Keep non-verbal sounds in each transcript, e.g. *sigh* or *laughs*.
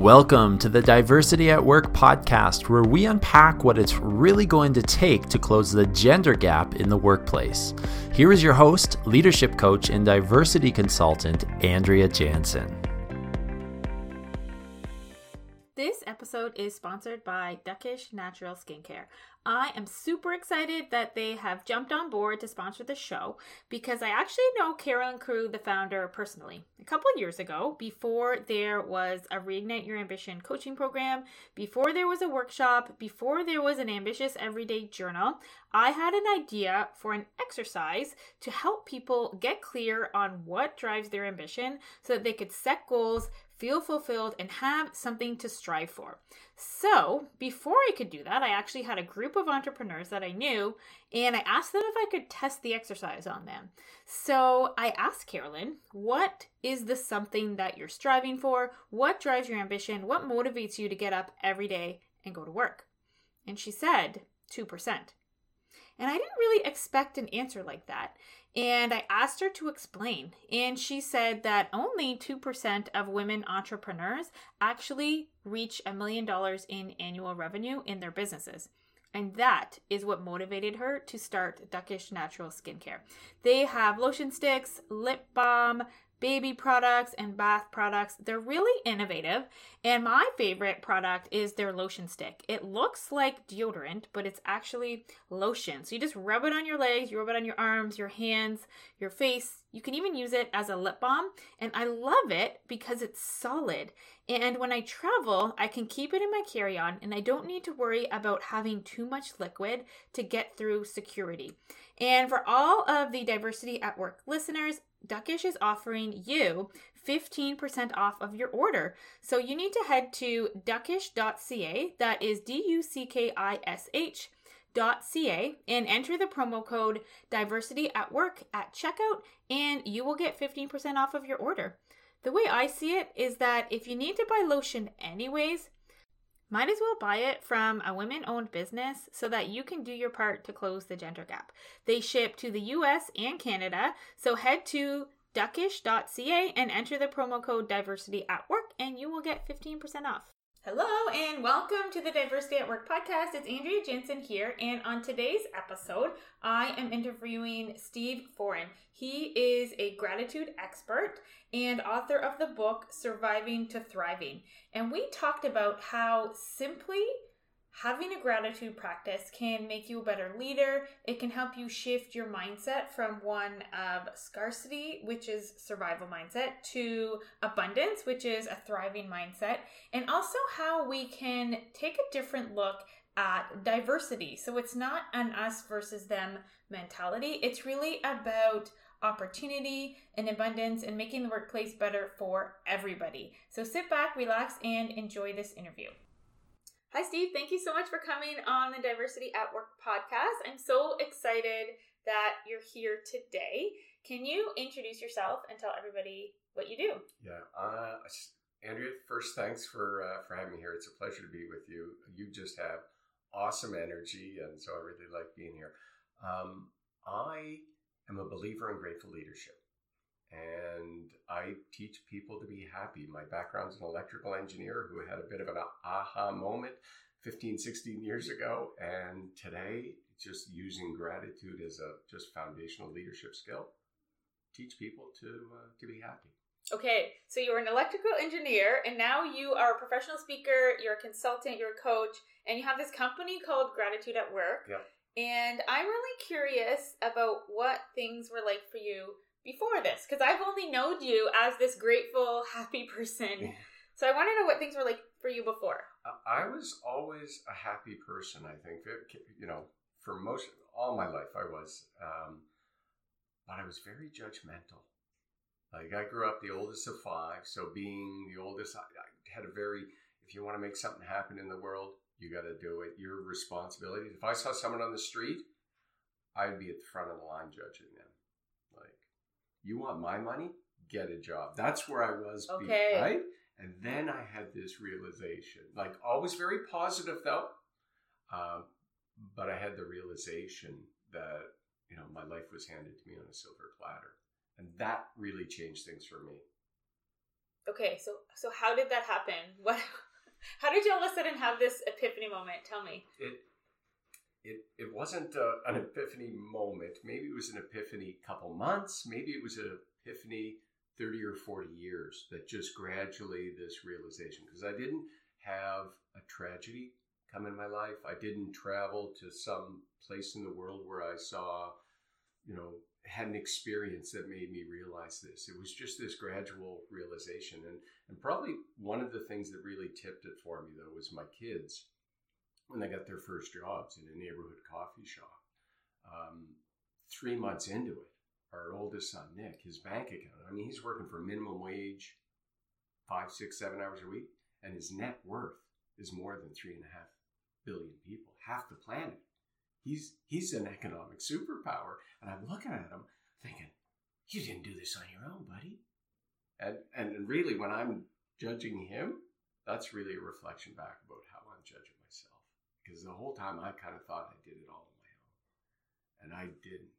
Welcome to the Diversity at Work podcast, where we unpack what it's really going to take to close the gender gap in the workplace. Here is your host, leadership coach, and diversity consultant, Andrea Jansen. Episode is sponsored by Duckish Natural Skincare. I am super excited that they have jumped on board to sponsor the show because I actually know Carolyn Crew, the founder, personally. A couple years ago, before there was a Reignite Your Ambition coaching program, before there was a workshop, before there was an ambitious everyday journal, I had an idea for an exercise to help people get clear on what drives their ambition so that they could set goals feel fulfilled, and have something to strive for. So, before I could do that, I actually had a group of entrepreneurs that I knew, and I asked them if I could test the exercise on them. So, I asked Carolyn, what is the something that you're striving for? What drives your ambition? What motivates you to get up every day and go to work? And she said, 2%. And I didn't really expect an answer like that. And I asked her to explain. And she said that only 2% of women entrepreneurs actually reach a million dollars in annual revenue in their businesses. And that is what motivated her to start Duckish Natural Skincare. They have lotion sticks, lip balm, baby products and bath products. They're really innovative. And my favorite product is their lotion stick. It looks like deodorant, but it's actually lotion. So you just rub it on your legs, you rub it on your arms, your hands, your face. You can even use it as a lip balm. And I love it because it's solid. And when I travel, I can keep it in my carry on and I don't need to worry about having too much liquid to get through security. And for all of the diversity at work listeners, Duckish is offering you 15% off of your order. So you need to head to duckish.ca, that is D U C K I S H. .ca and enter the promo code diversity at work at checkout and you will get 15% off of your order. The way I see it is that if you need to buy lotion anyways, might as well buy it from a women owned business so that you can do your part to close the gender gap. They ship to the US and Canada, so head to duckish.ca and enter the promo code diversity at work and you will get 15% off. Hello and welcome to the Diversity at Work podcast. It's Andrea Jensen here, and on today's episode, I am interviewing Steve Foran. He is a gratitude expert and author of the book Surviving to Thriving. And we talked about how simply having a gratitude practice can make you a better leader. It can help you shift your mindset from one of scarcity, which is survival mindset, to abundance, which is a thriving mindset, and also how we can take a different look at diversity. So it's not an us versus them mentality. It's really about opportunity and abundance and making the workplace better for everybody. So sit back, relax, and enjoy this interview. Hi, Steve. Thank you so much for coming on the Diversity at Work podcast. I'm so excited that you're here today. Can you introduce yourself and tell everybody what you do? Yeah, uh, Andrea. First, thanks for uh, for having me here. It's a pleasure to be with you. You just have awesome energy, and so I really like being here. Um, I am a believer in grateful leadership. And I teach people to be happy. My background's an electrical engineer who had a bit of an aha moment 15, 16 years ago. And today, just using gratitude as a just foundational leadership skill, teach people to, uh, to be happy. Okay, so you're an electrical engineer, and now you are a professional speaker, you're a consultant, you're a coach, and you have this company called Gratitude at Work. Yep. And I'm really curious about what things were like for you before this, because I've only known you as this grateful, *laughs* happy person. So I want to know what things were like for you before. I was always a happy person. I think you know, for most all my life, I was, um, but I was very judgmental. Like I grew up the oldest of five, so being the oldest, I, I had a very. If you want to make something happen in the world, you got to do it. Your responsibility. If I saw someone on the street, I'd be at the front of the line judging them. Like, you want my money? Get a job. That's where I was. Okay. Be, right. And then I had this realization, like always very positive though, uh, but I had the realization that you know my life was handed to me on a silver platter, and that really changed things for me. Okay, so so how did that happen? What? *laughs* How did you all of a sudden have this epiphany moment? Tell me. It it it wasn't uh, an epiphany moment. Maybe it was an epiphany couple months. Maybe it was an epiphany thirty or forty years. That just gradually this realization because I didn't have a tragedy come in my life. I didn't travel to some place in the world where I saw, you know, had an experience that made me realize this. It was just this gradual realization. And, and probably one of the things that really tipped it for me, though, was my kids when they got their first jobs in a neighborhood coffee shop. Um, three months into it, our oldest son, Nick, his bank account, I mean, he's working for minimum wage five, six, seven hours a week, and his net worth is more than three and a half billion people, half the planet. He's he's an economic superpower, and I'm looking at him thinking, "You didn't do this on your own, buddy." And and really, when I'm judging him, that's really a reflection back about how I'm judging. Because the whole time I kind of thought I did it all on my own, and I didn't.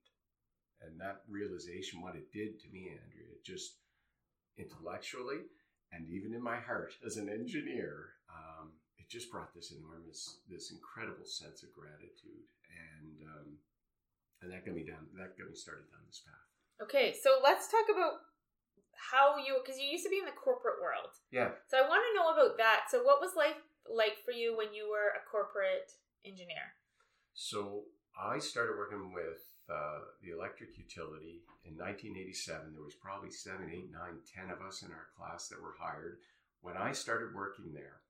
And that realization, what it did to me, Andrea, it just intellectually and even in my heart as an engineer, um, it just brought this enormous, this incredible sense of gratitude and um, and that got me down. That got me started down this path. Okay, so let's talk about how you because you used to be in the corporate world. Yeah. So I want to know about that. So what was life like for you when you were a corporate engineer? So I started working with uh, the electric utility in 1987. There was probably seven, eight, nine, ten of us in our class that were hired. When I started working there,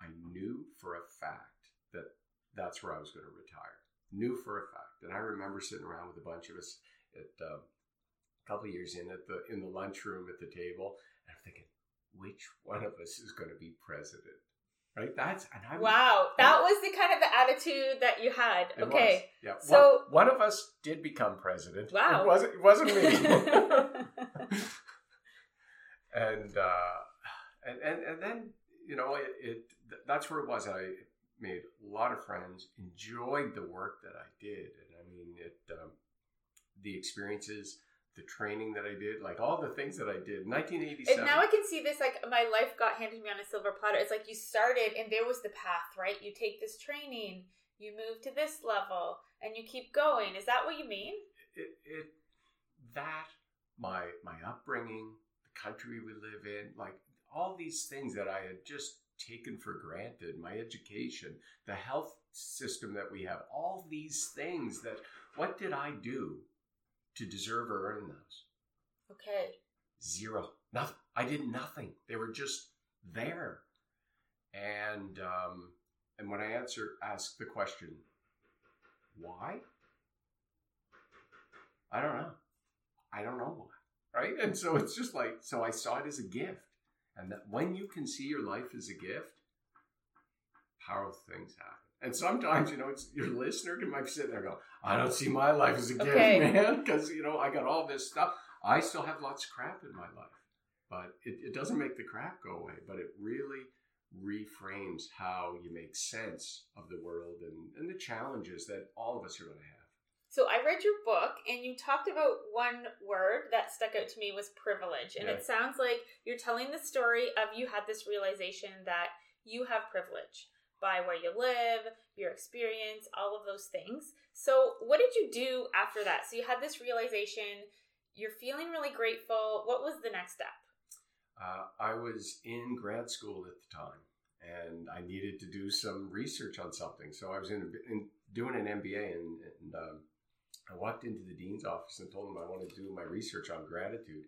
I knew for a fact that that's where I was going to retire knew for a fact. And I remember sitting around with a bunch of us at uh, a couple years in at the in the lunchroom at the table, and I'm thinking, which one of us is going to be president? Right? That's and I wow. That was the kind of the attitude that you had. Okay. Was. Yeah. So one, one, of us did become president. Wow. It wasn't. It wasn't me. *laughs* *laughs* and uh, and and and then you know it, it that's where it was. I made a lot of friends, enjoyed the work that I did, and I mean it. Um, the experiences, the training that I did, like all the things that I did. 1987. And now I can see this. Like my life got handed me on a silver platter. It's like you started, and there was the path, right? You take this training, you move to this level, and you keep going. Is that what you mean? It, it that my my upbringing, the country we live in, like all these things that I had just taken for granted my education, the health system that we have, all these things that what did I do to deserve or earn those? Okay. Zero. Nothing. I did nothing. They were just there. And um, and when I answer ask the question, why? I don't know. I don't know why. Right? And so it's just like so I saw it as a gift. And that when you can see your life as a gift, powerful things happen. And sometimes, you know, it's your listener can might sit there go, I don't see my life as a gift, okay. man, because you know, I got all this stuff. I still have lots of crap in my life. But it, it doesn't make the crap go away, but it really reframes how you make sense of the world and, and the challenges that all of us are going to have. So I read your book and you talked about one word that stuck out to me was privilege. And yeah. it sounds like you're telling the story of you had this realization that you have privilege by where you live, your experience, all of those things. So what did you do after that? So you had this realization, you're feeling really grateful. What was the next step? Uh, I was in grad school at the time and I needed to do some research on something. So I was in, in doing an MBA and, and um, I walked into the dean's office and told him I wanted to do my research on gratitude.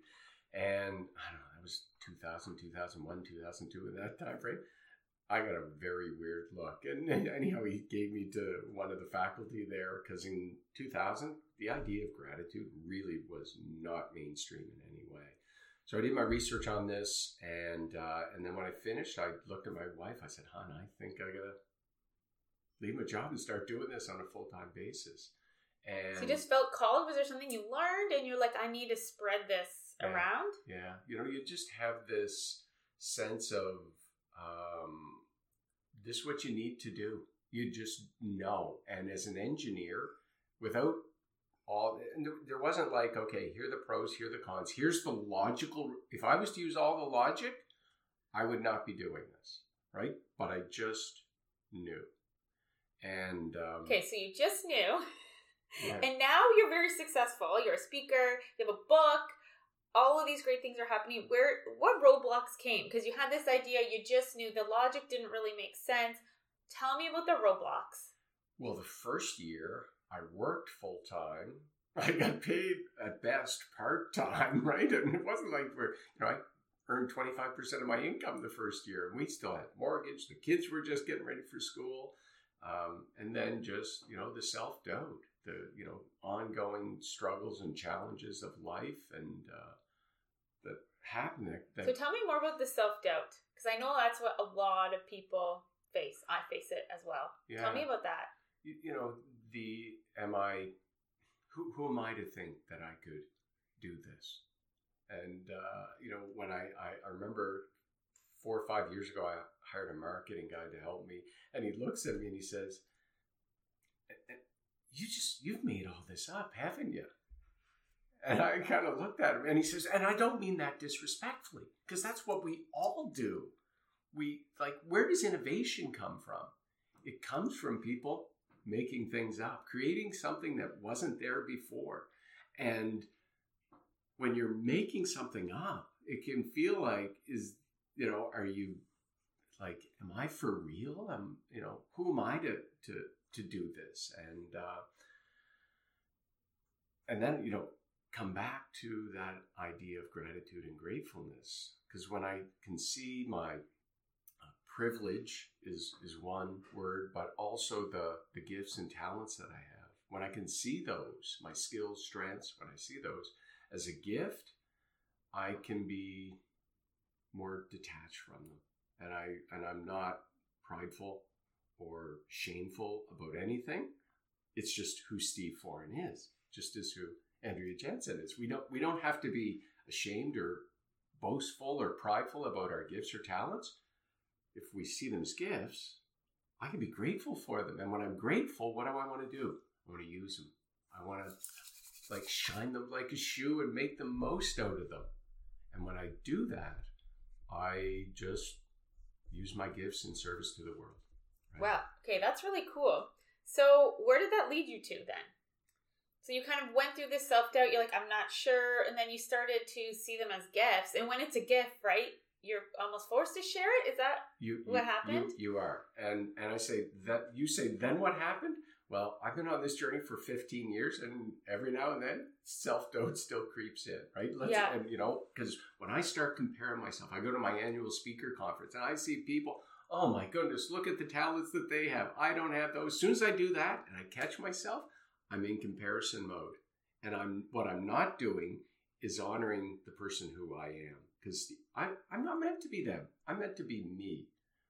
And I don't know, that was 2000, 2001, 2002 in that time frame. I got a very weird look. And, *laughs* anyhow, he gave me to one of the faculty there because in 2000, the idea of gratitude really was not mainstream in any way. So I did my research on this, and uh, and then when I finished, I looked at my wife. I said, "Hon, I think I gotta leave my job and start doing this on a full time basis." And so you just felt called. Was there something you learned, and you're like, I need to spread this yeah, around? Yeah, you know, you just have this sense of um, this is what you need to do. You just know, and as an engineer, without all, there wasn't like, okay, here are the pros, here are the cons. Here's the logical. If I was to use all the logic, I would not be doing this, right? But I just knew. And um, Okay, so you just knew. yeah. *laughs* And now you're very successful. You're a speaker, you have a book, all of these great things are happening. Where what roadblocks came? Because you had this idea, you just knew the logic didn't really make sense. Tell me about the roadblocks. Well, the first year I worked full time. *laughs* I got paid at best part time, *laughs* right? And it wasn't like we're, you know, I earned 25% of my income the first year and we still had mortgage. The kids were just getting ready for school. Um, and then just, you know, the self doubt, the, you know, ongoing struggles and challenges of life and uh, that happen. That, So tell me more about the self doubt. Because I know that's what a lot of people face. I face it as well. yeah. Tell me about that. you, you know the am i who, who am i to think that i could do this and uh, you know when I, I i remember four or five years ago i hired a marketing guy to help me and he looks at me and he says "Eh, eh, you just you've made all this up haven't you and i kind of looked at him and he says and i don't mean that disrespectfully because that's what we all do we like where does innovation come from it comes from people making things up, creating something that wasn't there before. And when you're making something up, it can feel like, is, you know, are you like, am I for real? I'm, you know, who am I to, to, to do this? And, uh, and then, you know, come back to that idea of gratitude and gratefulness. Because when I can see my uh, privilege is is one word, but also the the gifts and talents that I have. When I can see those, my skills, strengths, when I see those as a gift, I can be more detached from them, and I and I'm not prideful or shameful about anything. It's just who Steve Foran is, just as who Andrea Jensen is. We don't we don't have to be ashamed or boastful or prideful about our gifts or talents if we see them as gifts, I can be grateful for them. And when I'm grateful, what do I want to do? I want to use them. I want to like shine them like a shoe and make the most out of them. And when I do that, I just use my gifts in service to the world. right? Okay, that's really cool. So where did that lead you to then? So you kind of went through this self doubt. You're like, I'm not sure, and then you started to see them as gifts. And when it's a gift, right? You're almost forced to share it. Is that you, what you- happened? You, you are, and and I say that you say then what happened? Well, I've been on this journey for 15 years, and every now and then self doubt still creeps in, right? Let's, Yeah. And you know, because when I start comparing myself, I go to my annual speaker conference, and I see people. Oh my goodness! Look at the talents that they have. I don't have those. As soon as I do that, and I catch myself, I'm in comparison mode, and I'm what I'm not doing is honoring the person who I am because I'm not meant to be them. I'm meant to be me,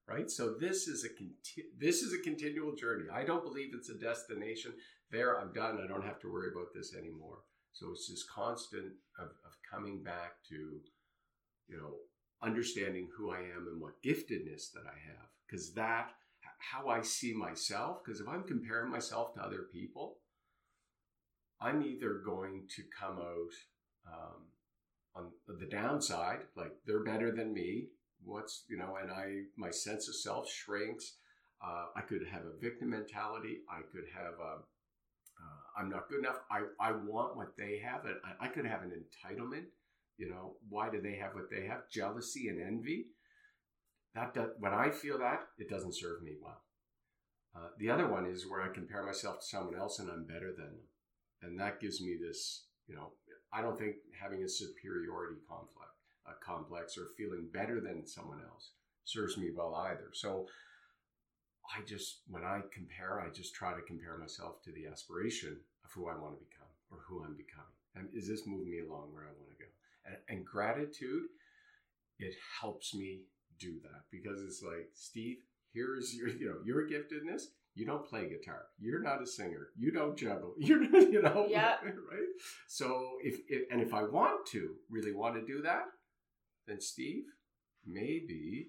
right? So this is a conti- this is a continual journey. I don't believe it's a destination. There, I'm done. I don't have to worry about this anymore. So it's this constant of, of coming back to, you know, understanding who I am and what giftedness that I have, because that how I see myself. Because if I'm comparing myself to other people, I'm either going to come out um, on the downside, like they're better than me. What's you know, and I my sense of self shrinks. Uh, I could have a victim mentality. I could have a uh, I'm not good enough. I, I want what they have. And I, I could have an entitlement. You know, why do they have what they have? Jealousy and envy. That does, when I feel that, it doesn't serve me well. Uh, the other one is where I compare myself to someone else and I'm better than them, and that gives me this. You know, I don't think having a superiority complex, a complex, or feeling better than someone else serves me well either. So I just, when I compare, I just try to compare myself to the aspiration of who I want to become or who I'm becoming. And is this moving me along where I want to go? And, and gratitude, it helps me do that because it's like, Steve, here's your, you know, your giftedness. You don't play guitar. You're not a singer. You don't juggle. *laughs* You're, you know, Yeah. *laughs* right? So if, if, and if I want to really want to do that, then Steve, maybe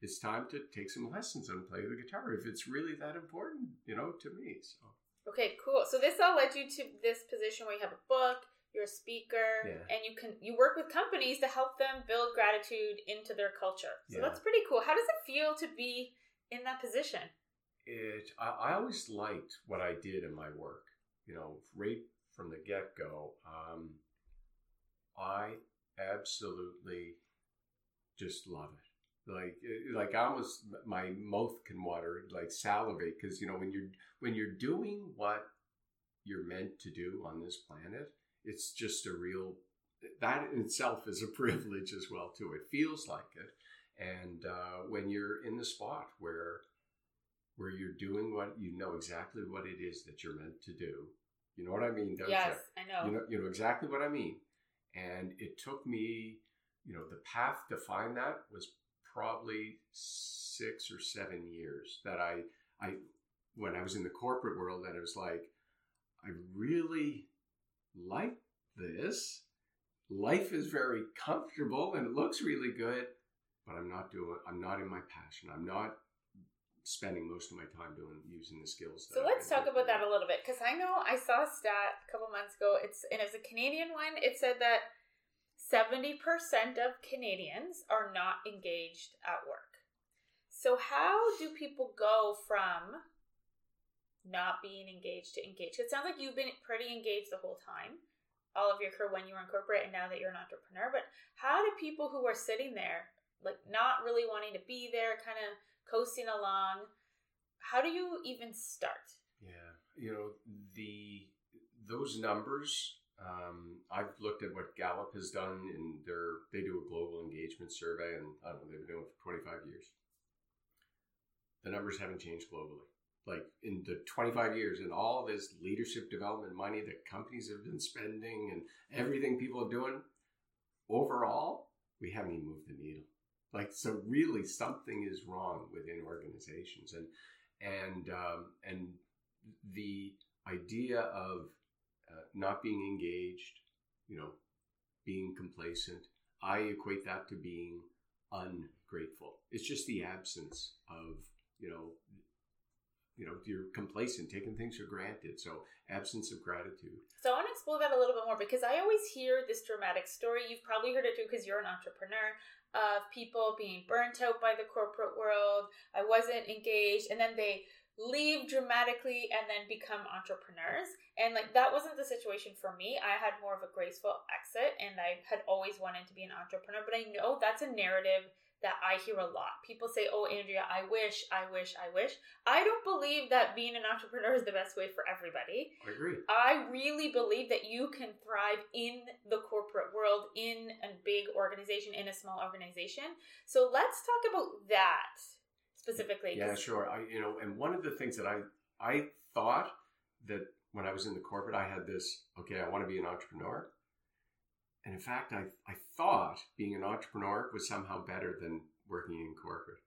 it's time to take some lessons and play the guitar if it's really that important, you know, to me. So Okay, cool. So this all led you to this position where you have a book, you're a speaker, Yeah. and you can you work with companies to help them build gratitude into their culture. So Yeah. that's pretty cool. How does it feel to be in that position? It I, I always liked what I did in my work. You know, right from the get go, um, I absolutely just love it. Like, like I almost my mouth can water, like salivate, because you know when you're when you're doing what you're meant to do on this planet, it's just a real that in itself is a *laughs* privilege as well too. It feels like it, and uh, when you're in the spot where where you're doing what you know exactly what it is that you're meant to do. You know what I mean, yes, I know. you? You know, you know exactly what I mean. And it took me, you know, the path to find that was probably six or seven years that I, I, when I was in the corporate world, that it was like, I really like this. Life is very comfortable and it looks really good, but I'm not doing. I'm not in my passion. I'm not spending most of my time doing using the skills. So let's talk about that a little bit because I know I saw a stat a couple months ago. It's and it was a Canadian one. It said that seventy percent of Canadians are not engaged at work. So how do people go from not being engaged to engaged? It sounds like you've been pretty engaged the whole time, all of your career when you were in corporate, and now that you're an entrepreneur. But how do people who are sitting there, like not really wanting to be there, kind of coasting along, how do you even start? Yeah, you know the those numbers. Um, I've looked at what Gallup has done in their. They do a global engagement survey, and I don't know they've been doing it for twenty five years. The numbers haven't changed globally. Like in the twenty five years, and all this leadership development money that companies have been spending, and everything people are doing, overall, we haven't even moved the needle. Like so, really, something is wrong within organizations, and and um, and the idea of uh, not being engaged, you know, being complacent, I equate that to being ungrateful. It's just the absence of, you know, you know, you're complacent, taking things for granted. So absence of gratitude. So I want to explore that a little bit more because I always hear this dramatic story. You've probably heard it too because you're an entrepreneur of people being burnt out by the corporate world. I wasn't engaged, and then they leave dramatically and then become entrepreneurs. And like that wasn't the situation for me. I had more of a graceful exit and I had always wanted to be an entrepreneur, but I know that's a narrative that I hear a lot. People say, "Oh, Andrea, I wish, I wish, I wish." I don't believe that being an entrepreneur is the best way for everybody. I agree. I really believe that you can thrive in the corporate world, in a big organization, in a small organization. So let's talk about that specifically. Yeah, sure. I, you know, and one of the things that I, I thought that when I was in the corporate, I had this, okay, I want to be an entrepreneur. And in fact, I, I thought being an entrepreneur was somehow better than working in corporate.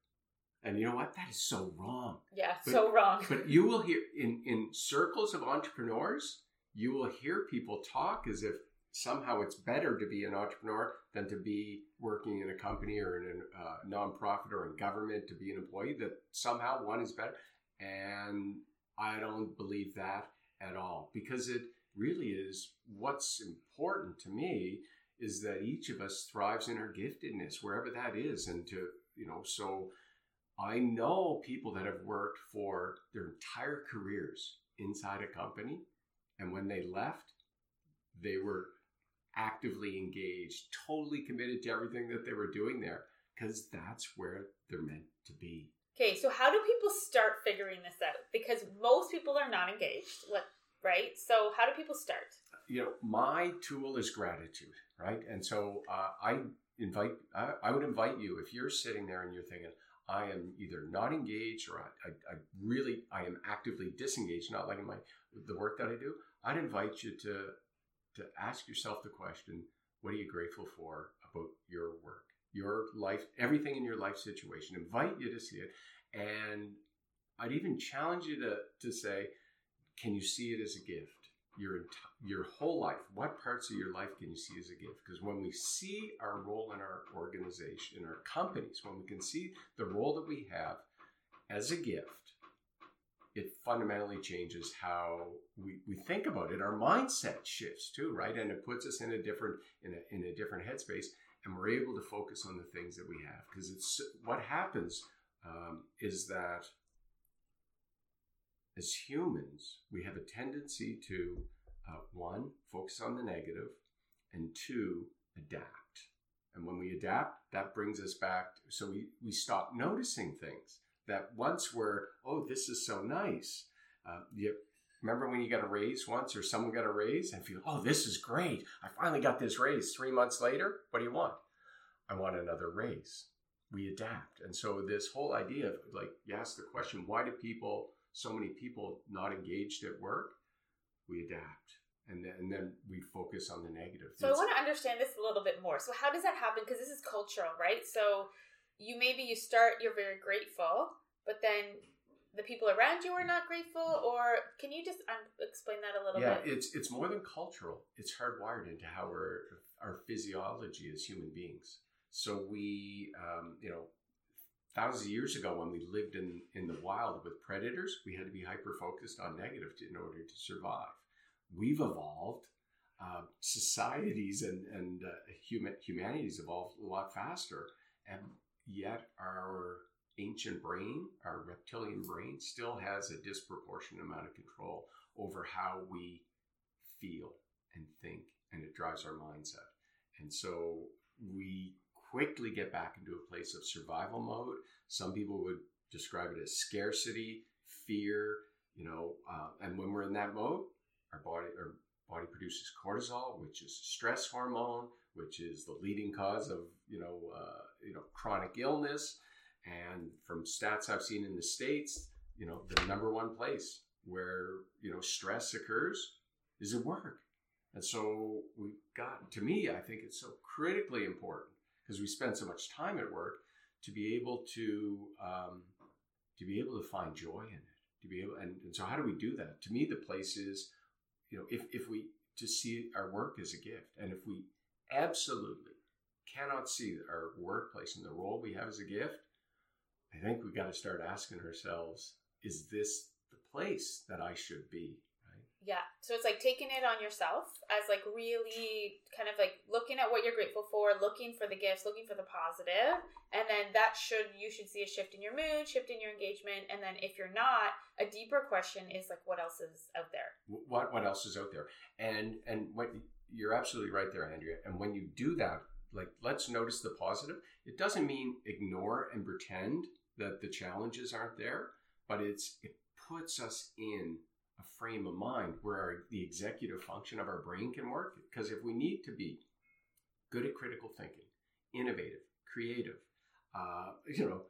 And you know what? That is so wrong. Yeah, But- so wrong. But you will hear in, in circles of entrepreneurs, you will hear people talk as if somehow it's better to be an entrepreneur than to be working in a company or in a uh, nonprofit or in government to be an employee, that somehow one is better. And I don't believe that at all because it really is what's important to me is that each of us thrives in our giftedness, wherever that is. And to, you know, so I know people that have worked for their entire careers inside a company, and when they left, they were actively engaged, totally committed to everything that they were doing there, because that's where they're meant to be. Okay, so how do people start figuring this out? Because most people are not engaged, like, right? So how do people start? You know, my tool is gratitude, right? And so uh, I invite, I, I would invite you if you're sitting there and you're thinking, I am either not engaged or I, I, I really, I am actively disengaged, not liking my the work that I do. I'd invite you to to ask yourself the question: What are you grateful for about your work, your life, everything in your life situation? Invite you to see it, and I'd even challenge you to to say, Can you see it as a gift? Your enti- your whole life. What parts of your life can you see as a gift? Because when we see our role in our organization, in our companies, when we can see the role that we have as a gift, it fundamentally changes how we, we think about it. Our mindset shifts too, right? And it puts us in a different in a, in a different headspace, and we're able to focus on the things that we have. Because it's what happens um, is that as humans, we have a tendency to uh, one focus on the negative, and two adapt. And when we adapt, that brings us back. So we, we stop noticing things that once were, oh, this is so nice. Uh, you remember when you got a raise once or someone got a raise and feel, oh, this is great. I finally got this raise. Three months later, what do you want? I want another raise. We adapt. And so this whole idea of like, you ask the question, why do people, so many people not engaged at work? We adapt and then, and then we focus on the negative. So it's, I want to understand this a little bit more. So how does that happen? Because this is cultural, right? So you maybe you start, you're very grateful, but then the people around you are not grateful. Or can you just um, explain that a little yeah, bit? Yeah, it's it's more than cultural. It's hardwired into how we're our physiology as human beings. So we, um, you know, thousands of years ago when we lived in in the wild with predators, we had to be hyper focused on negative to, in order to survive we've evolved. Uh, societies and, and uh, human, humanities evolved a lot faster, and yet our ancient brain, our reptilian brain, still has a disproportionate amount of control over how we feel and think, and it drives our mindset. And so we quickly get back into a place of survival mode. Some people would describe it as scarcity, fear, you know, uh, and when we're in that mode, our body our body produces cortisol, which is stress hormone, which is the leading cause of you know uh, you know chronic illness. And from stats I've seen in the states, you know the number one place where you know stress occurs is at work. And so we got to me, I think it's so critically important because we spend so much time at work to be able to um, to be able to find joy in it. To be able and, and so how do we do that? To me, the place is you know, if, if we to see our work as a gift, and if we absolutely cannot see our workplace and the role we have as a gift, I think we got to start asking ourselves, is this the place that I should be? Yeah. So it's like taking it on yourself as like really kind of like looking at what you're grateful for, looking for the gifts, looking for the positive, and then that should you should see a shift in your mood, shift in your engagement, and then if you're not, a deeper question is like what else is out there? What what else is out there? And and what you're absolutely right there, Andrea. And when you do that, like let's notice the positive. It doesn't mean ignore and pretend that the challenges aren't there, but it's it puts us in a frame of mind where our, the executive function of our brain can work. Because if we need to be good at critical thinking, innovative, creative, uh, you know,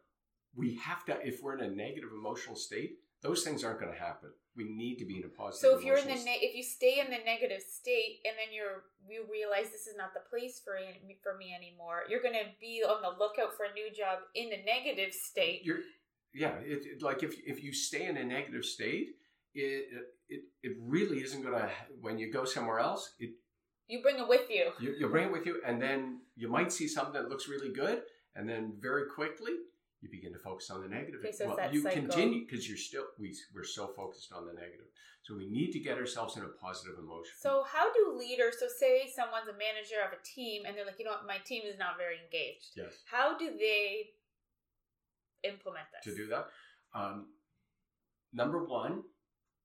we have to, if we're in a negative emotional state, those things aren't going to happen. We need to be in a positive. So if you're in the ne- if you stay in the negative state and then you're you realize this is not the place for for me anymore, you're going to be on the lookout for a new job in the negative state. You're yeah, it, it, like if if you stay in a negative state, it it, it really isn't going to when you go somewhere else it you bring it with you. you you bring it with you and then you might see something that looks really good and then very quickly you begin to focus on the negative. Okay, so well, you cycle. continue because you're still we, we're so focused on the negative. So we need to get ourselves in a positive emotion. So how do leaders so say someone's a manager of a team and they're like you know what? My team is not very engaged. Yes. How do they implement this? To do that um, number one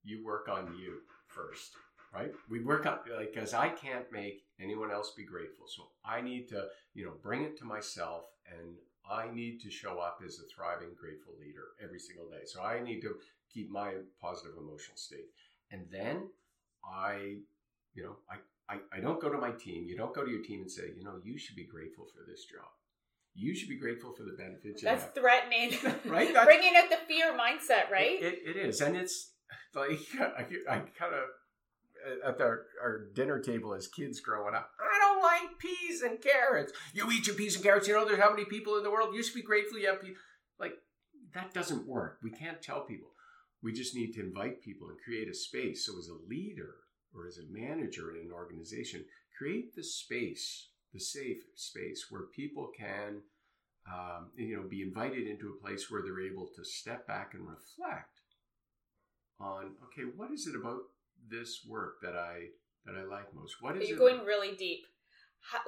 you work on you first, right? We work on like because I can't make anyone else be grateful, so I need to you know bring it to myself, and I need to show up as a thriving, grateful leader every single day. So I need to keep my positive emotional state, and then I, you know, I. I, I don't go to my team. You don't go to your team and say, you know, you should be grateful for this job you should be grateful for the benefits. That's threatening, *laughs* right? *laughs* That's, Bringing out the fear mindset, right? It, it, it is, and it's *laughs* like I, I kind of at our, our dinner table as kids growing up. I don't like peas and carrots. You eat your peas and carrots. You know, there's how many people in the world. You should be grateful you have peas. Like that doesn't work. We can't tell people. We just need to invite people and create a space. So as a leader or as a manager in an organization, create the space, the safe space where people can, um, you know, be invited into a place where they're able to step back and reflect on okay, what is it about this work that I that I like most? What is You're it? going really deep.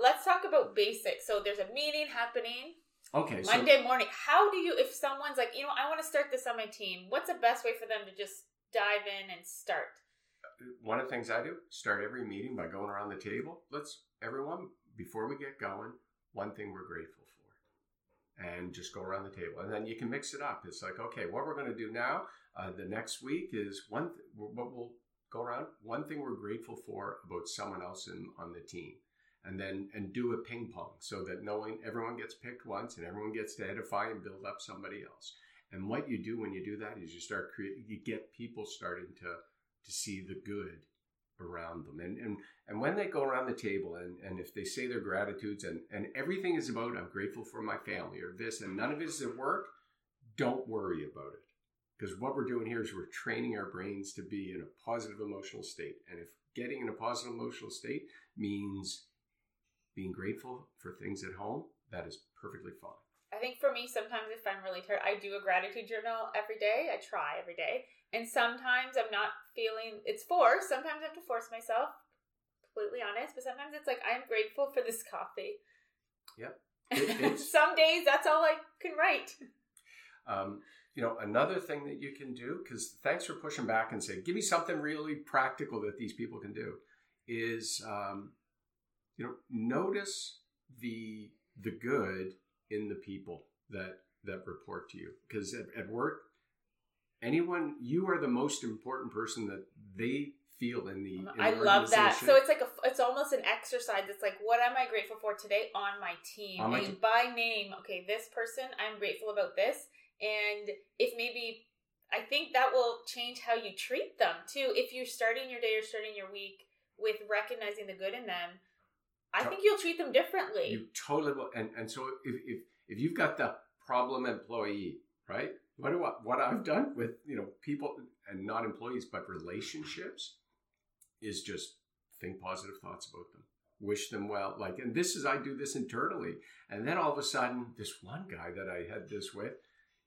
Let's talk about basics. So there's a meeting happening okay, so Monday morning. How do you, if someone's like, you know, I want to start this on my team, what's the best way for them to just dive in and start? Uh, one of the things I do start every meeting by going around the table. Let's everyone before we get going, one thing we're grateful for, and just go around the table, and then you can mix it up. It's like okay, what we're going to do now, uh, the next week is one. Th- what we'll go around one thing we're grateful for about someone else in on the team. And then and do a ping pong so that knowing everyone gets picked once and everyone gets to edify and build up somebody else. And what you do when you do that is you start creating, you get people starting to to see the good around them. And and and when they go around the table and, and if they say their gratitudes and, and everything is about I'm grateful for my family or this and none of it is at work, don't worry about it. Because what we're doing here is we're training our brains to be in a positive emotional state. And if getting in a positive emotional state means being grateful for things at home, that is perfectly fine. I think for me, sometimes if I'm really tired, I do a gratitude journal every day. I try every day. And sometimes I'm not feeling it's forced. Sometimes I have to force myself, completely honest. But sometimes it's like, I'm grateful for this coffee. Yep. *laughs* It- Some days that's all I can write. Um, you know, another thing that you can do, because thanks for pushing back and say, give me something really practical that these people can do, is um, you know, notice the the good in the people that that report to you. Because at, at work, anyone you are the most important person that they feel in the. in the I love that. So it's like a, it's almost an exercise. It's like, what am I grateful for today on my team? On my and team. by name, okay, this person, I'm grateful about this. And if maybe, I think that will change how you treat them too. If you're starting your day or starting your week with recognizing the good in them, I think you'll treat them differently. You totally will. And and so if if if you've got the problem employee, right? What do I, what I've done with you know people and not employees but relationships is just think positive thoughts about them, wish them well. Like, and this is I do this internally, and then all of a sudden, this one guy that I had this with,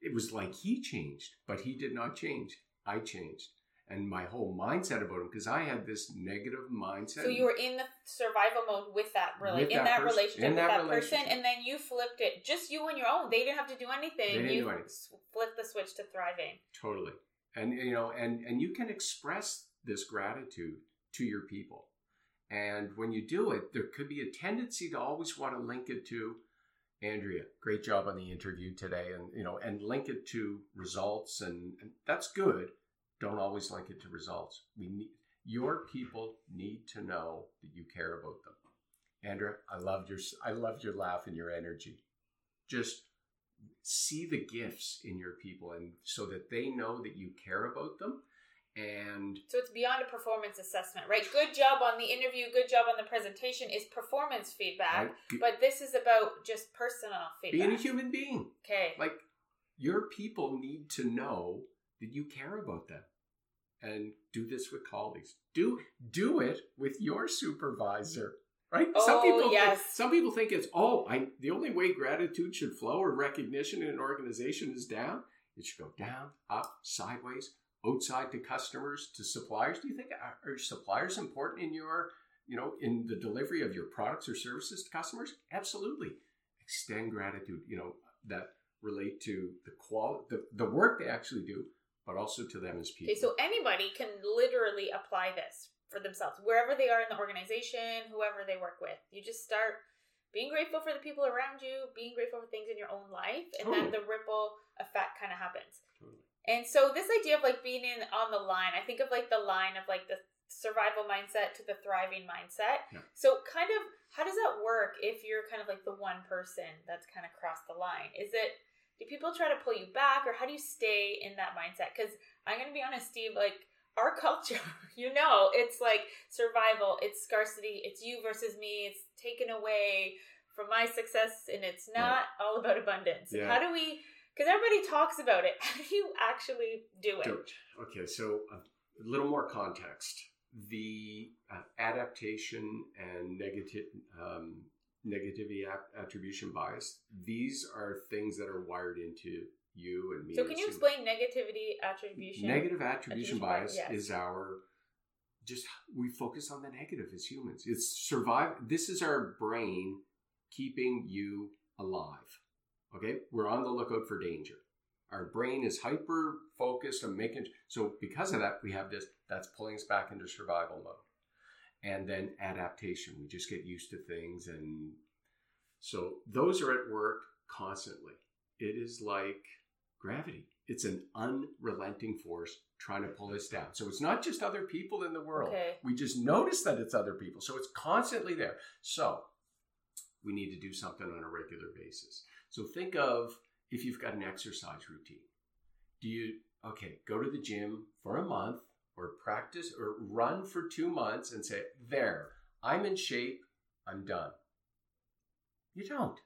it was like he changed, but he did not change. I changed. And my whole mindset about him, because I had this negative mindset. so you were in the survival mode with that, really, With in that that, person- relationship in with that that, person, and then you flipped it, just you on your own. They didn't have to do anything. They didn't you do anything. flipped the switch to thriving. Totally. And you know, and and you can express this gratitude to your people. And when you do it, there could be a tendency to always want to link it to Andrea, great job on the interview today and you know, and link it to results and, and that's good. Don't always link it to results. We need your people need to know that you care about them. Andrea, I loved your I loved your laugh and your energy. Just see the gifts in your people and so that they know that you care about them and So it's beyond a performance assessment, right? Good job on the interview, good job on the presentation is performance feedback, be- but this is about just personal feedback. being a human being Okay. like your people need to know that you care about them. And do this with colleagues. Do do it with your supervisor right? Some Oh, people yes. think, some people think it's oh i the only way gratitude should flow or recognition in an organization is down. It should go down up sideways outside to customers to suppliers. Do you think are, are suppliers important in your you know in the delivery of your products or services to customers? Absolutely. Extend gratitude you know that relate to the quality the, the work they actually do but also to them as people Okay, so anybody can literally apply this for themselves, wherever they are in the organization, whoever they work with. You just start being grateful for the people around you, being grateful for things in your own life, and then the ripple effect kind of happens. Totally. And so this idea of like being in on the line, I think of like the line of like the survival mindset to the thriving mindset. Yeah. So kind of how does that work if you're kind of like the one person that's kind of crossed the line? Is it do people try to pull you back or how do you stay in that mindset? Because I'm gonna be honest, Steve, like our *laughs* culture, you know, it's like survival, it's scarcity, it's you versus me, it's taken away from my success, and it's not all about abundance. Yeah. How do we? Because everybody talks about it. *laughs* How do you actually do it? Do it. Okay, so a little more context. The uh, adaptation and negative um, negativity attribution bias. These are things that are wired into you and me. So, can you explain negativity attribution? Negative attribution, attribution bias, yes. is our just we focus on the negative as humans. It's survive. This is our brain keeping you alive. Okay, we're on the lookout for danger. Our brain is hyper focused on making so because of that we have this that's pulling us back into survival mode. And then adaptation. We just get used to things and so those are at work constantly. It is like gravity. It's an unrelenting force trying to pull us down. So it's not just other people in the world. Okay. We just notice that it's other people. So it's constantly there. So we need to do something on a regular basis. So think of if you've got an exercise routine. Do you, okay, go to the gym for a month or practice or run for two months and say, there, I'm in shape, I'm done. You don't.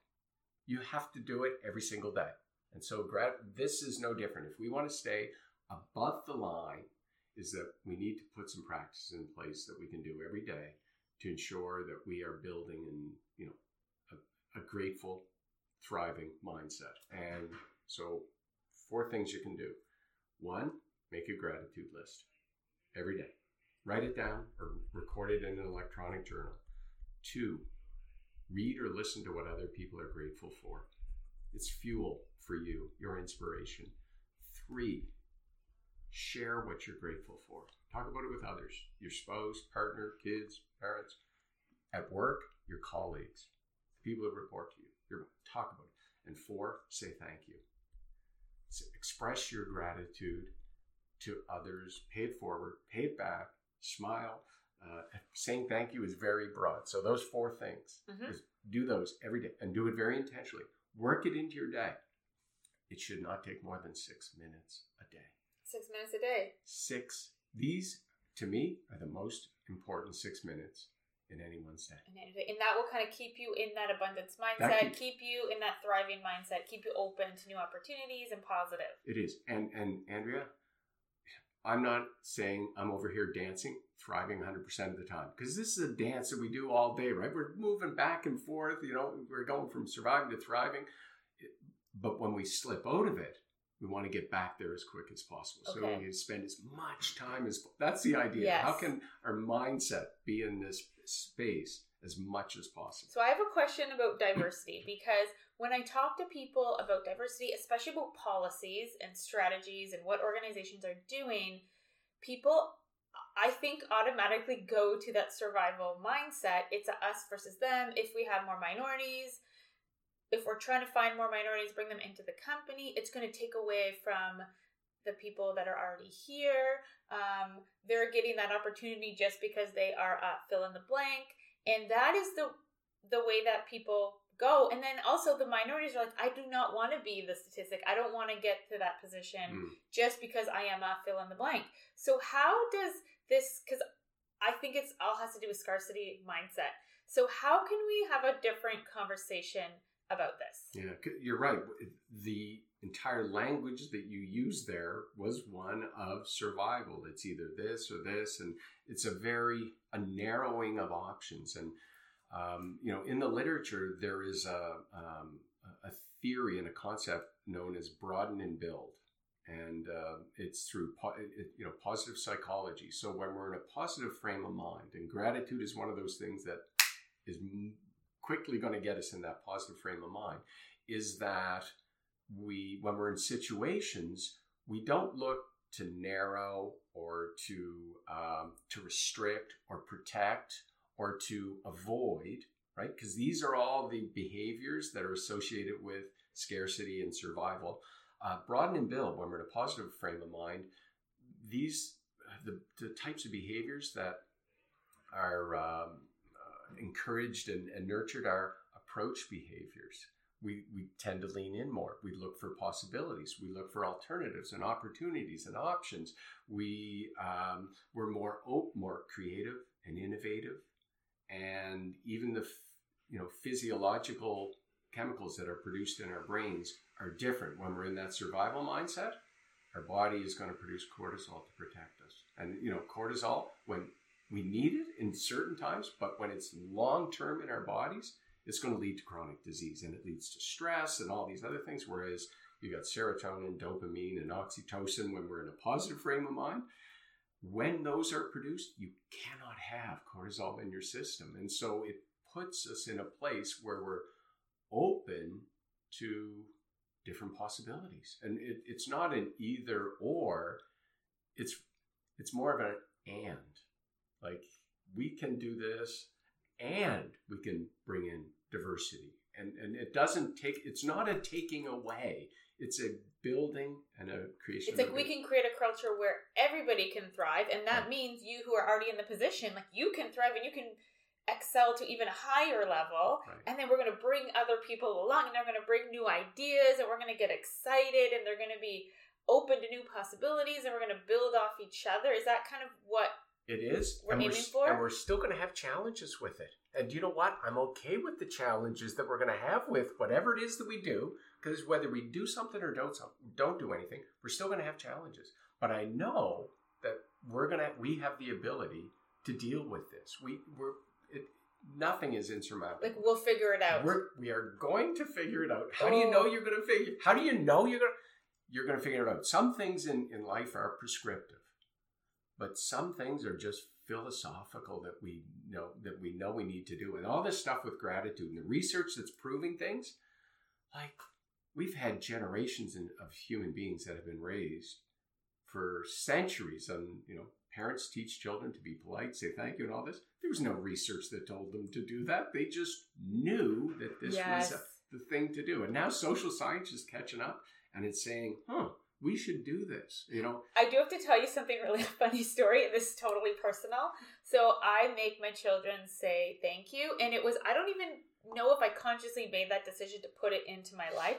You have to do it every single day. And so this is no different. If we want to stay above the line, is that we need to put some practices in place that we can do every day to ensure that we are building and you know a, a grateful, thriving mindset. And so, four things you can do. One, make a gratitude list every day. Write it down or record it in an electronic journal. Two, read or listen to what other people are grateful for. It's fuel for you, your inspiration. Three, share what you're grateful for. Talk about it with others your spouse, partner, kids, parents, at work, your colleagues, people that report to you. You're, talk about it. And four, say thank you. So express your gratitude to others, pay it forward, pay it back, smile. Uh, saying thank you is very broad. So those four things, mm-hmm. do those every day and do it very intentionally. Work it into your day. It should not take more than six minutes a day. Six minutes a day. Six. These, to me, are the most important six minutes in anyone's day. And that will kind of keep you in that abundance mindset, keep, keep, you in that thriving mindset, keep you open to new opportunities and positive. It is. And and Andrea, I'm not saying I'm over here dancing, thriving 100% of the time because this is a dance that we do all day, right? We're moving back and forth, you know, we're going from surviving to thriving. But when we slip out of it, we want to get back there as quick as possible. Okay. So we need to spend as much time as that's the idea. Yes. How can our mindset be in this space as much as possible? So I have a question about diversity because when I talk to people about diversity, especially about policies and strategies and what organizations are doing, people I think automatically go to that survival mindset. It's a us versus them. If we have more minorities, if we're trying to find more minorities, bring them into the company, it's going to take away from the people that are already here. Um, they're getting that opportunity just because they are uh, fill in the blank, and that is the the way that people go. And then also the minorities are like, I do not want to be the statistic. I don't want to get to that position mm. just because I am a fill in the blank. So how does this? Because I think it's all has to do with scarcity mindset. So how can we have a different conversation about this. Yeah, you're right. The entire language that you use there was one of survival. It's either this or this, and it's a very a narrowing of options. And um, you know, in the literature, there is a um, a theory and a concept known as broaden and build, and uh, it's through po- you know positive psychology. So when we're in a positive frame of mind, and gratitude is one of those things that is quickly going to get us in that positive frame of mind is that we, when we're in situations, we don't look to narrow or to um, to restrict or protect or to avoid, right? Because these are all the behaviors that are associated with scarcity and survival. Uh, broaden and build when we're in a positive frame of mind. These the, the types of behaviors that are um, encouraged and, and nurtured our approach behaviors. We, we tend to lean in more. We look for possibilities. We look for alternatives and opportunities and options. We um, we're more more creative and innovative, and even the you know physiological chemicals that are produced in our brains are different when we're in that survival mindset. Our body is going to produce cortisol to protect us, and you know cortisol when we need it in certain times, but when it's long term in our bodies, it's going to lead to chronic disease and it leads to stress and all these other things. Whereas you got serotonin, dopamine, and oxytocin when we're in a positive frame of mind. When those are produced, you cannot have cortisol in your system. And so it puts us in a place where we're open to different possibilities. And it, it's not an either or, it's it's more of an and. Like we can do this and we can bring in diversity. And and it doesn't take it's not a taking away. It's a building and a creation. It's like we can create a culture where everybody can thrive, and that yeah. means you who are already in the position, like you can thrive and you can excel to even a higher level right. and then we're going to bring other people along and they're going to bring new ideas and we're going to get excited and they're going to be open to new possibilities and we're going to build off each other is that kind of what it is we're and aiming we're, for and we're still going to have challenges with it and you know what i'm okay with the challenges that we're going to have with whatever it is that we do because whether we do something or don't don't do anything we're still going to have challenges but i know that we're going to we have the ability to deal with this we we're it, nothing is insurmountable. Like we'll figure it out. We're, we are going to figure it out. How oh. do you oh. know oh. you're going to figure? How do you know you're going? to You're going to figure it out. Some things in in life are prescriptive, but some things are just philosophical that we know that we know we need to do. And all this stuff with gratitude and the research that's proving things, like we've had generations of human beings that have been raised for centuries on you know parents teach children to be polite, say thank you, and all this. There was no research that told them to do that. They just knew that this yes. was a, the thing to do. And now social science is catching up and it's saying, huh, we should do this. You know, I do have to tell you something really *laughs* funny story. This is totally personal. So I make my children say thank you, and it was I don't even know if I consciously made that decision to put it into my life,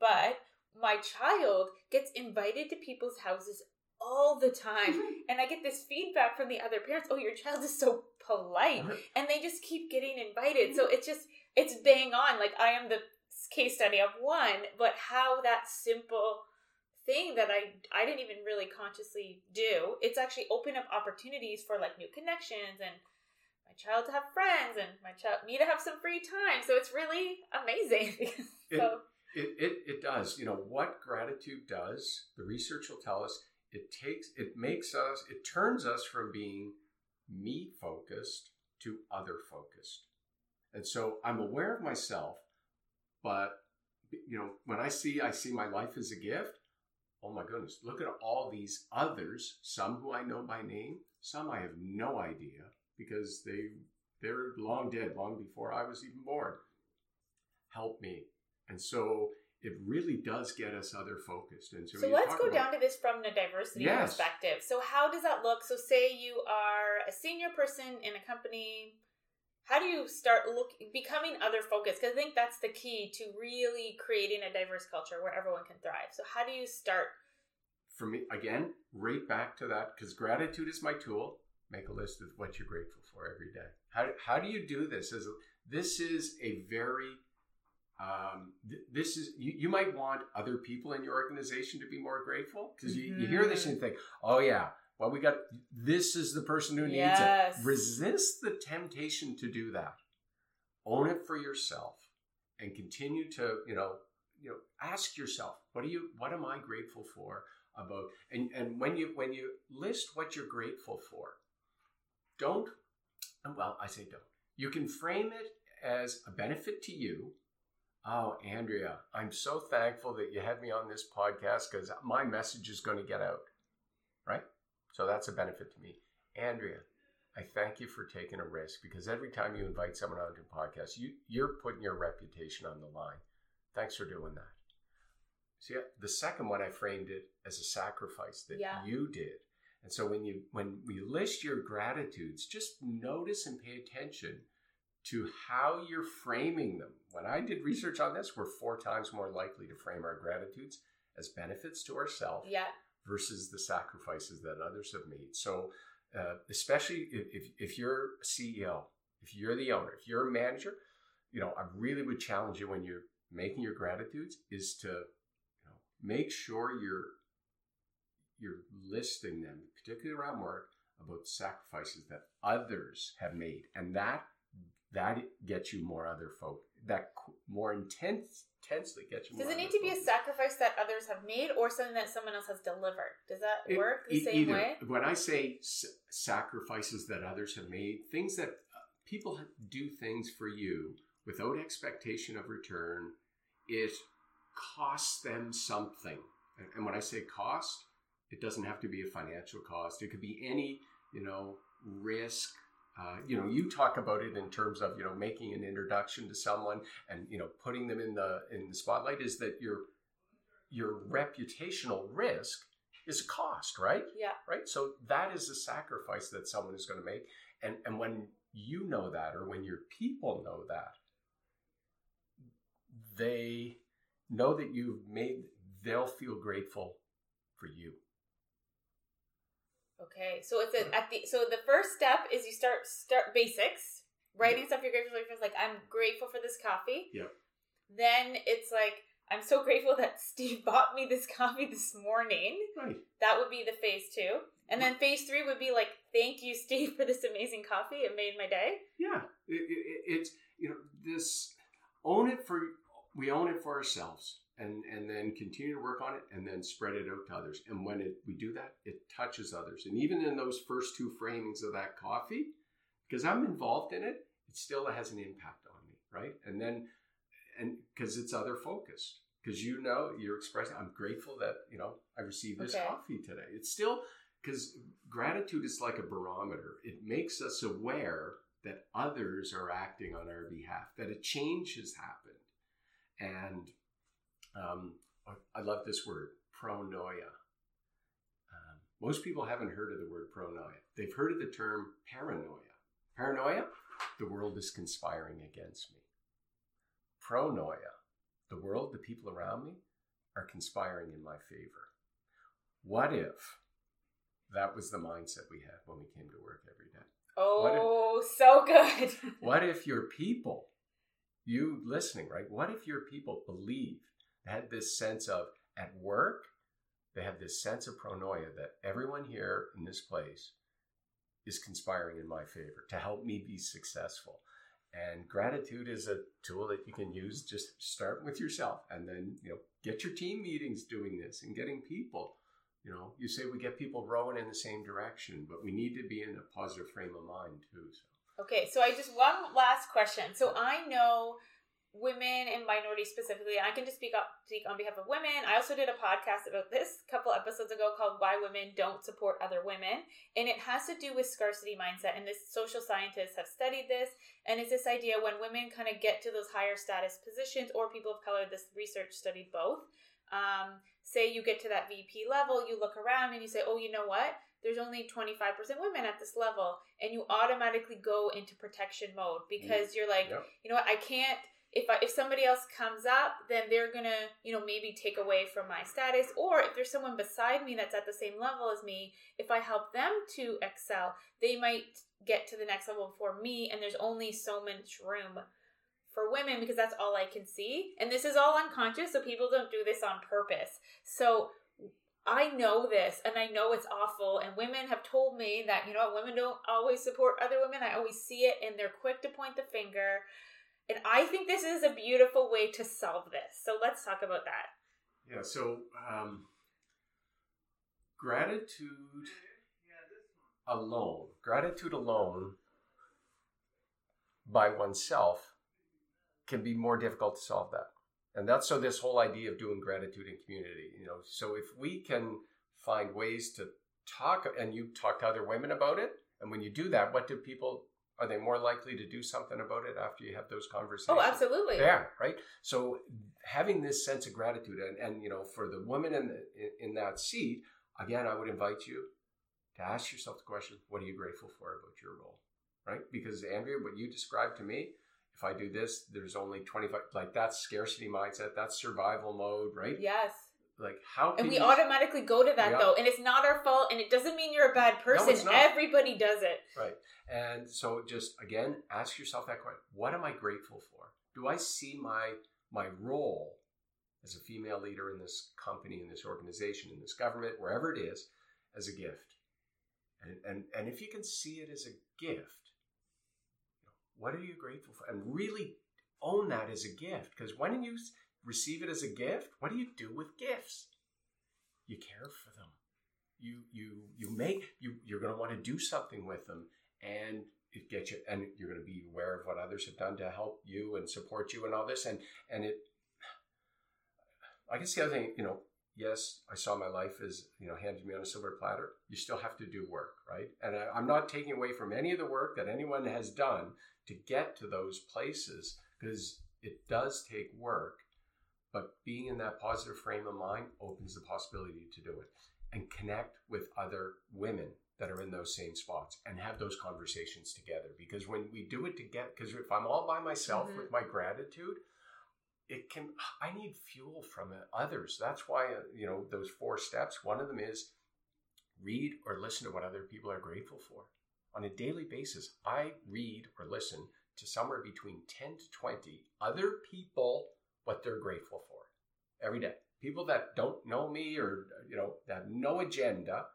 but my child gets invited to people's houses all the time. Mm-hmm. And I get this feedback from the other parents oh, your child is so polite. And they just keep getting invited. So it's just, it's bang on. Like I am the case study of one, but how that simple thing that I I didn't even really consciously do. It's actually open up opportunities for like new connections and child to have friends and my child me to have some free time. So it's really amazing. *laughs* so it, it, it does. You know what gratitude does. The research will tell us it takes it makes us it turns us from being me focused to other focused and so i'm aware of myself but you know when i see i see my life as a gift oh my goodness look at all these others some who i know by name some i have no idea because they they're long dead long before i was even born help me and so it really does get us other focused. And so, so let's go about, down to this from the diversity yes. perspective. So how does that look? So say you are a senior person in a company. How do you start look becoming other focused? Because I think that's the key to really creating a diverse culture where everyone can thrive. So how do you start? For me, again, right back to that because gratitude is my tool. Make a list of what you're grateful for every day. How, how do you do this? As a, this is a very um, th- this is you, you, might want other people in your organization to be more grateful because mm-hmm. you, you, hear this and you think oh yeah well we got this is the person who needs yes. it resist the temptation to do that own it for yourself and continue to you know you know ask yourself what are you what am i grateful for about and and when you when you list what you're grateful for don't uh, well i say don't you can frame it as a benefit to you Oh, Andrea, I'm so thankful that you had me on this podcast because my message is going to get out. Right? So that's a benefit to me. Andrea, I thank you for taking a risk because every time you invite someone onto a podcast, you, you're putting your reputation on the line. Thanks for doing that. See, uh, the second one I framed it as a sacrifice that yeah. you did. And so when you when we list your gratitudes, just notice and pay attention to how you're framing them. When I did research on this, we're four times more likely to frame our gratitudes as benefits to ourselves yeah. versus the sacrifices that others have made. So, uh, especially if, if, if you're a CEO, if you're the owner, if you're a manager, you know, I really would challenge you when you're making your gratitudes is to you know, make sure you're you're listing them, particularly around work, about sacrifices that others have made, and that that gets you more other folk. That more intense, intensely gets you. Does it need to be a sacrifice that others have made, or something that someone else has delivered? Does that it, work the it, same either. way? When I say sacrifices that others have made, things that uh, people do things for you without expectation of return, it costs them something. And when I say cost, it doesn't have to be a financial cost. It could be any, you know, risk. Uh, you know, you talk about it in terms of you know making an introduction to someone and you know putting them in the in the spotlight. Is that your your reputational risk is a cost, right? Yeah. Right. So that is a sacrifice that someone is going to make, and and when you know that, or when your people know that, they know that you've made. They'll feel grateful for you. Okay, so it's a, at the so the first step is you start start basics, writing stuff you're grateful for. Like I'm grateful for this coffee. Yep. Then it's like I'm so *laughs* grateful that Steve bought me this coffee this morning. Right. That would be the phase two, and then phase three would be like, thank you, Steve, *laughs* for this amazing coffee. It made my day. Yeah, it, it, it's you know this own it for we own it for ourselves and and then continue to work on it and then spread it out to others. And when it, we do that it touches others. And even in those first two framings of that coffee because i'm involved in it it still has an impact on me right? And then and because it's other focused. Because you know you're expressing i'm grateful that you know i received this okay. coffee today. It's still because gratitude is like a barometer. It makes us aware that others are acting on our behalf that a change has happened. And um, I love this word, pronoia. Um, most people haven't heard of the word pronoia. They've heard of the term paranoia. Paranoia, the world is conspiring against me. Pronoia, the world, the people around me, are conspiring in my favor. What if that was the mindset we had when we came to work every day? Oh, if, so good. *laughs* what if your people, you listening, right? What if your people believed had this sense of at work, they have this sense of pronoia that everyone here in this place is conspiring in my favor to help me be successful. And gratitude is a tool that you can use. Just start with yourself and then, you know, get your team meetings doing this and getting people. You know, you say we get people rowing in the same direction, but we need to be in a positive frame of mind too. So. Okay, so I just one last question. So I know women and minorities specifically. I can just speak up speak on behalf of women. I also did a podcast about this a couple episodes ago called Why Women Don't Support Other Women. And it has to do with scarcity mindset. And this social scientists have studied this. And it's this idea when women kind of get to those higher status positions or people of color, this research studied both. Um, say you get to that VP level, you look around and you say, oh, you know what? There's only 25% women at this level. And you automatically go into protection mode because you're like, yep. you know what? I can't if I, if somebody else comes up, then they're gonna you know maybe take away from my status. Or if there's someone beside me that's at the same level as me, if I help them to excel, they might get to the next level before me. And there's only so much room for women because that's all I can see. And this is all unconscious, so people don't do this on purpose. So I know this and I know it's awful. And women have told me that, you know, women don't always support other women. I always see it and they're quick to point the finger. And I think this is a beautiful way to solve this. So let's talk about that. Yeah, so um, gratitude alone, gratitude alone by oneself can be more difficult to solve that. And that's so this whole idea of doing gratitude in community, you know. So if we can find ways to talk and you talk to other women about it, and when you do that, what do people are they more likely to do something about it after you have those conversations? Oh, absolutely. Yeah, right. So having this sense of gratitude, and, and you know, for the woman in the, in that seat, again, I would invite you to ask yourself the question: What are you grateful for about your role? Right? Because Andrea, what you described to me, if I do this, there's only twenty five. Like that's scarcity mindset. That's survival mode, right? Yes like how and we you... automatically go to that though and it's not our fault and it doesn't mean you're a bad person. no, everybody does it. Right. And so just again ask yourself that question. What am i grateful for? Do i see my my role as a female leader in this company in this organization in this government wherever it is as a gift? And and, and if you can see it as a gift what are you grateful for? And really own that as a gift. Because when you receive it as a gift, what do you do with gifts? You care for them. You you you make you you're going to want to do something with them, and it gets you, and you're going to be aware of what others have done to help you and support you and all this, and and it. I guess the other thing, you know, yes, I saw my life as, you know, handed me on a silver platter. You still have to do work, right? And I, am not taking away from any of the work that anyone has done to get to those places because it does take work. But being in that positive frame of mind opens the possibility to do it and connect with other women that are in those same spots and have those conversations together. Because when we do it together, because if I'm all by myself mm-hmm. with my gratitude, it can i need fuel from others that's why uh, you know those four steps one of them is read or listen to what other people are grateful for on a daily basis i read or listen to somewhere between 10 to 20 other people what they're grateful for every day people that don't know me or you know that have no agenda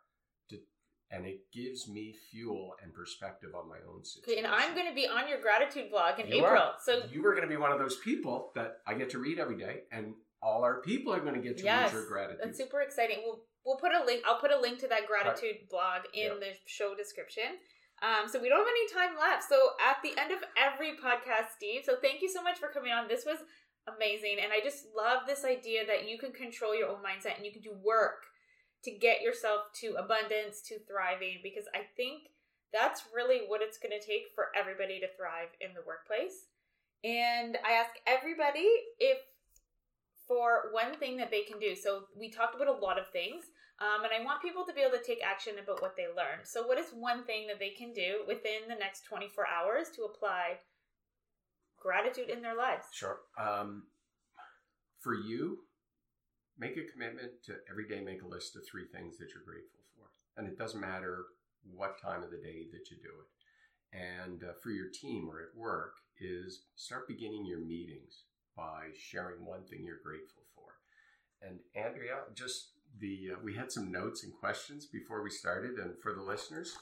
and it gives me fuel and perspective on my own situation. Okay, and I'm going to be on your gratitude blog in you April. Are. So you are going to be one of those people that I get to read every day, and all our people are going to get to yes, read your gratitude. That's super exciting. We'll we'll put a link. I'll put a link to that gratitude blog in the show description. Um, so we don't have any time left. So at the end of every podcast, Steve. So thank you so much for coming on. This was amazing, and I just love this idea that you can control your own mindset and you can do work to get yourself to abundance, to thriving, because I think that's really what it's going to take for everybody to thrive in the workplace. And I ask everybody if for one thing that they can do. So we talked about a lot of things, um, and I want people to be able to take action about what they learned. So, what is one thing that they can do within the next 24 hours to apply gratitude in their lives? Sure. Um, for you, make a commitment to every day make a list of three things that you're grateful for. And it doesn't matter what time of the day that you do it. And uh, for your team or at work, is start beginning your meetings by sharing one thing you're grateful for. And Andrea, just the uh, we had some notes and questions before we started, and for the listeners,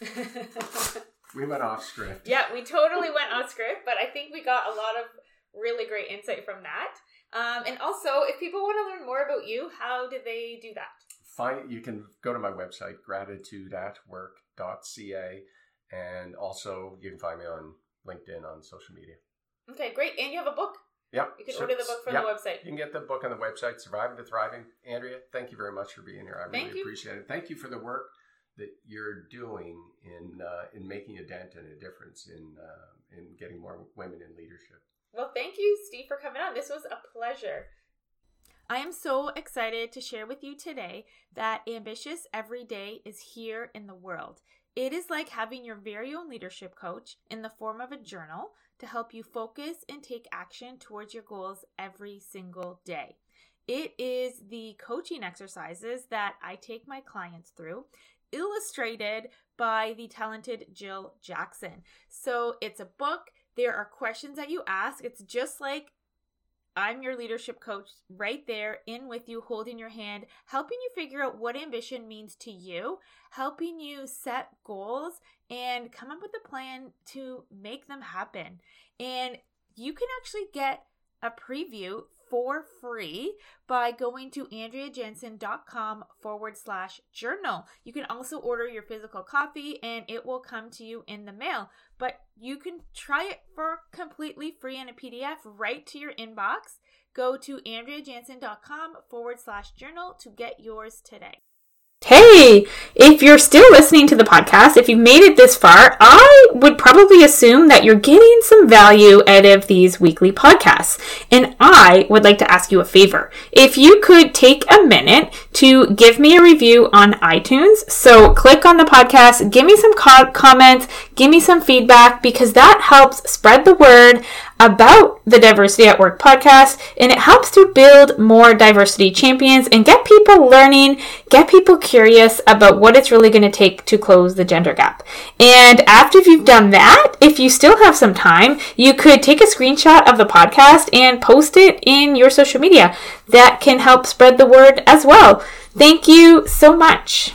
*laughs* we went off script. Yeah, we totally went off script, but I think we got a lot of really great insight from that. Um, and also, if people want to learn more about you, how do they do that? Find you can go to my website gratitudeatwork.ca, and also you can find me on LinkedIn on social media. Okay, great. And you have a book. Yeah. You can order the book from the website. You can get the book on the website, Surviving to Thriving. Andrea, thank you very much for being here. I thank really you. appreciate it. Thank you for the work that you're doing in uh, in making a dent and a difference in uh, in getting more women in leadership. Well, thank you, Steve, for coming on. This was a pleasure. I am so excited to share with you today that Ambitious Every Day is here in the world. It is like having your very own leadership coach in the form of a journal to help you focus and take action towards your goals every single day. It is the coaching exercises that I take my clients through, illustrated by the talented Jill Jackson. So it's a book there are questions that you ask. It's just like I'm your leadership coach right there in with you, holding your hand, helping you figure out what ambition means to you, helping you set goals and come up with a plan to make them happen. And you can actually get a preview for free by going to andreajansen.com forward slash journal. You can also order your physical copy and it will come to you in the mail. But you can try it for completely free in a PDF right to your inbox. Go to andreajansen.com forward slash journal to get yours today. Hey, if you're still listening to the podcast, if you made it this far, I would probably assume that you're getting some value out of these weekly podcasts. And I would like to ask you a favor. If you could take a minute to give me a review on iTunes. So click on the podcast, give me some co- comments, give me some feedback because that helps spread the word about the Diversity at Work podcast, and it helps to build more diversity champions and get people learning, get people curious about what it's really going to take to close the gender gap. And after you've done that, if you still have some time, you could take a screenshot of the podcast and post it in your social media. That can help spread the word as well. Thank you so much.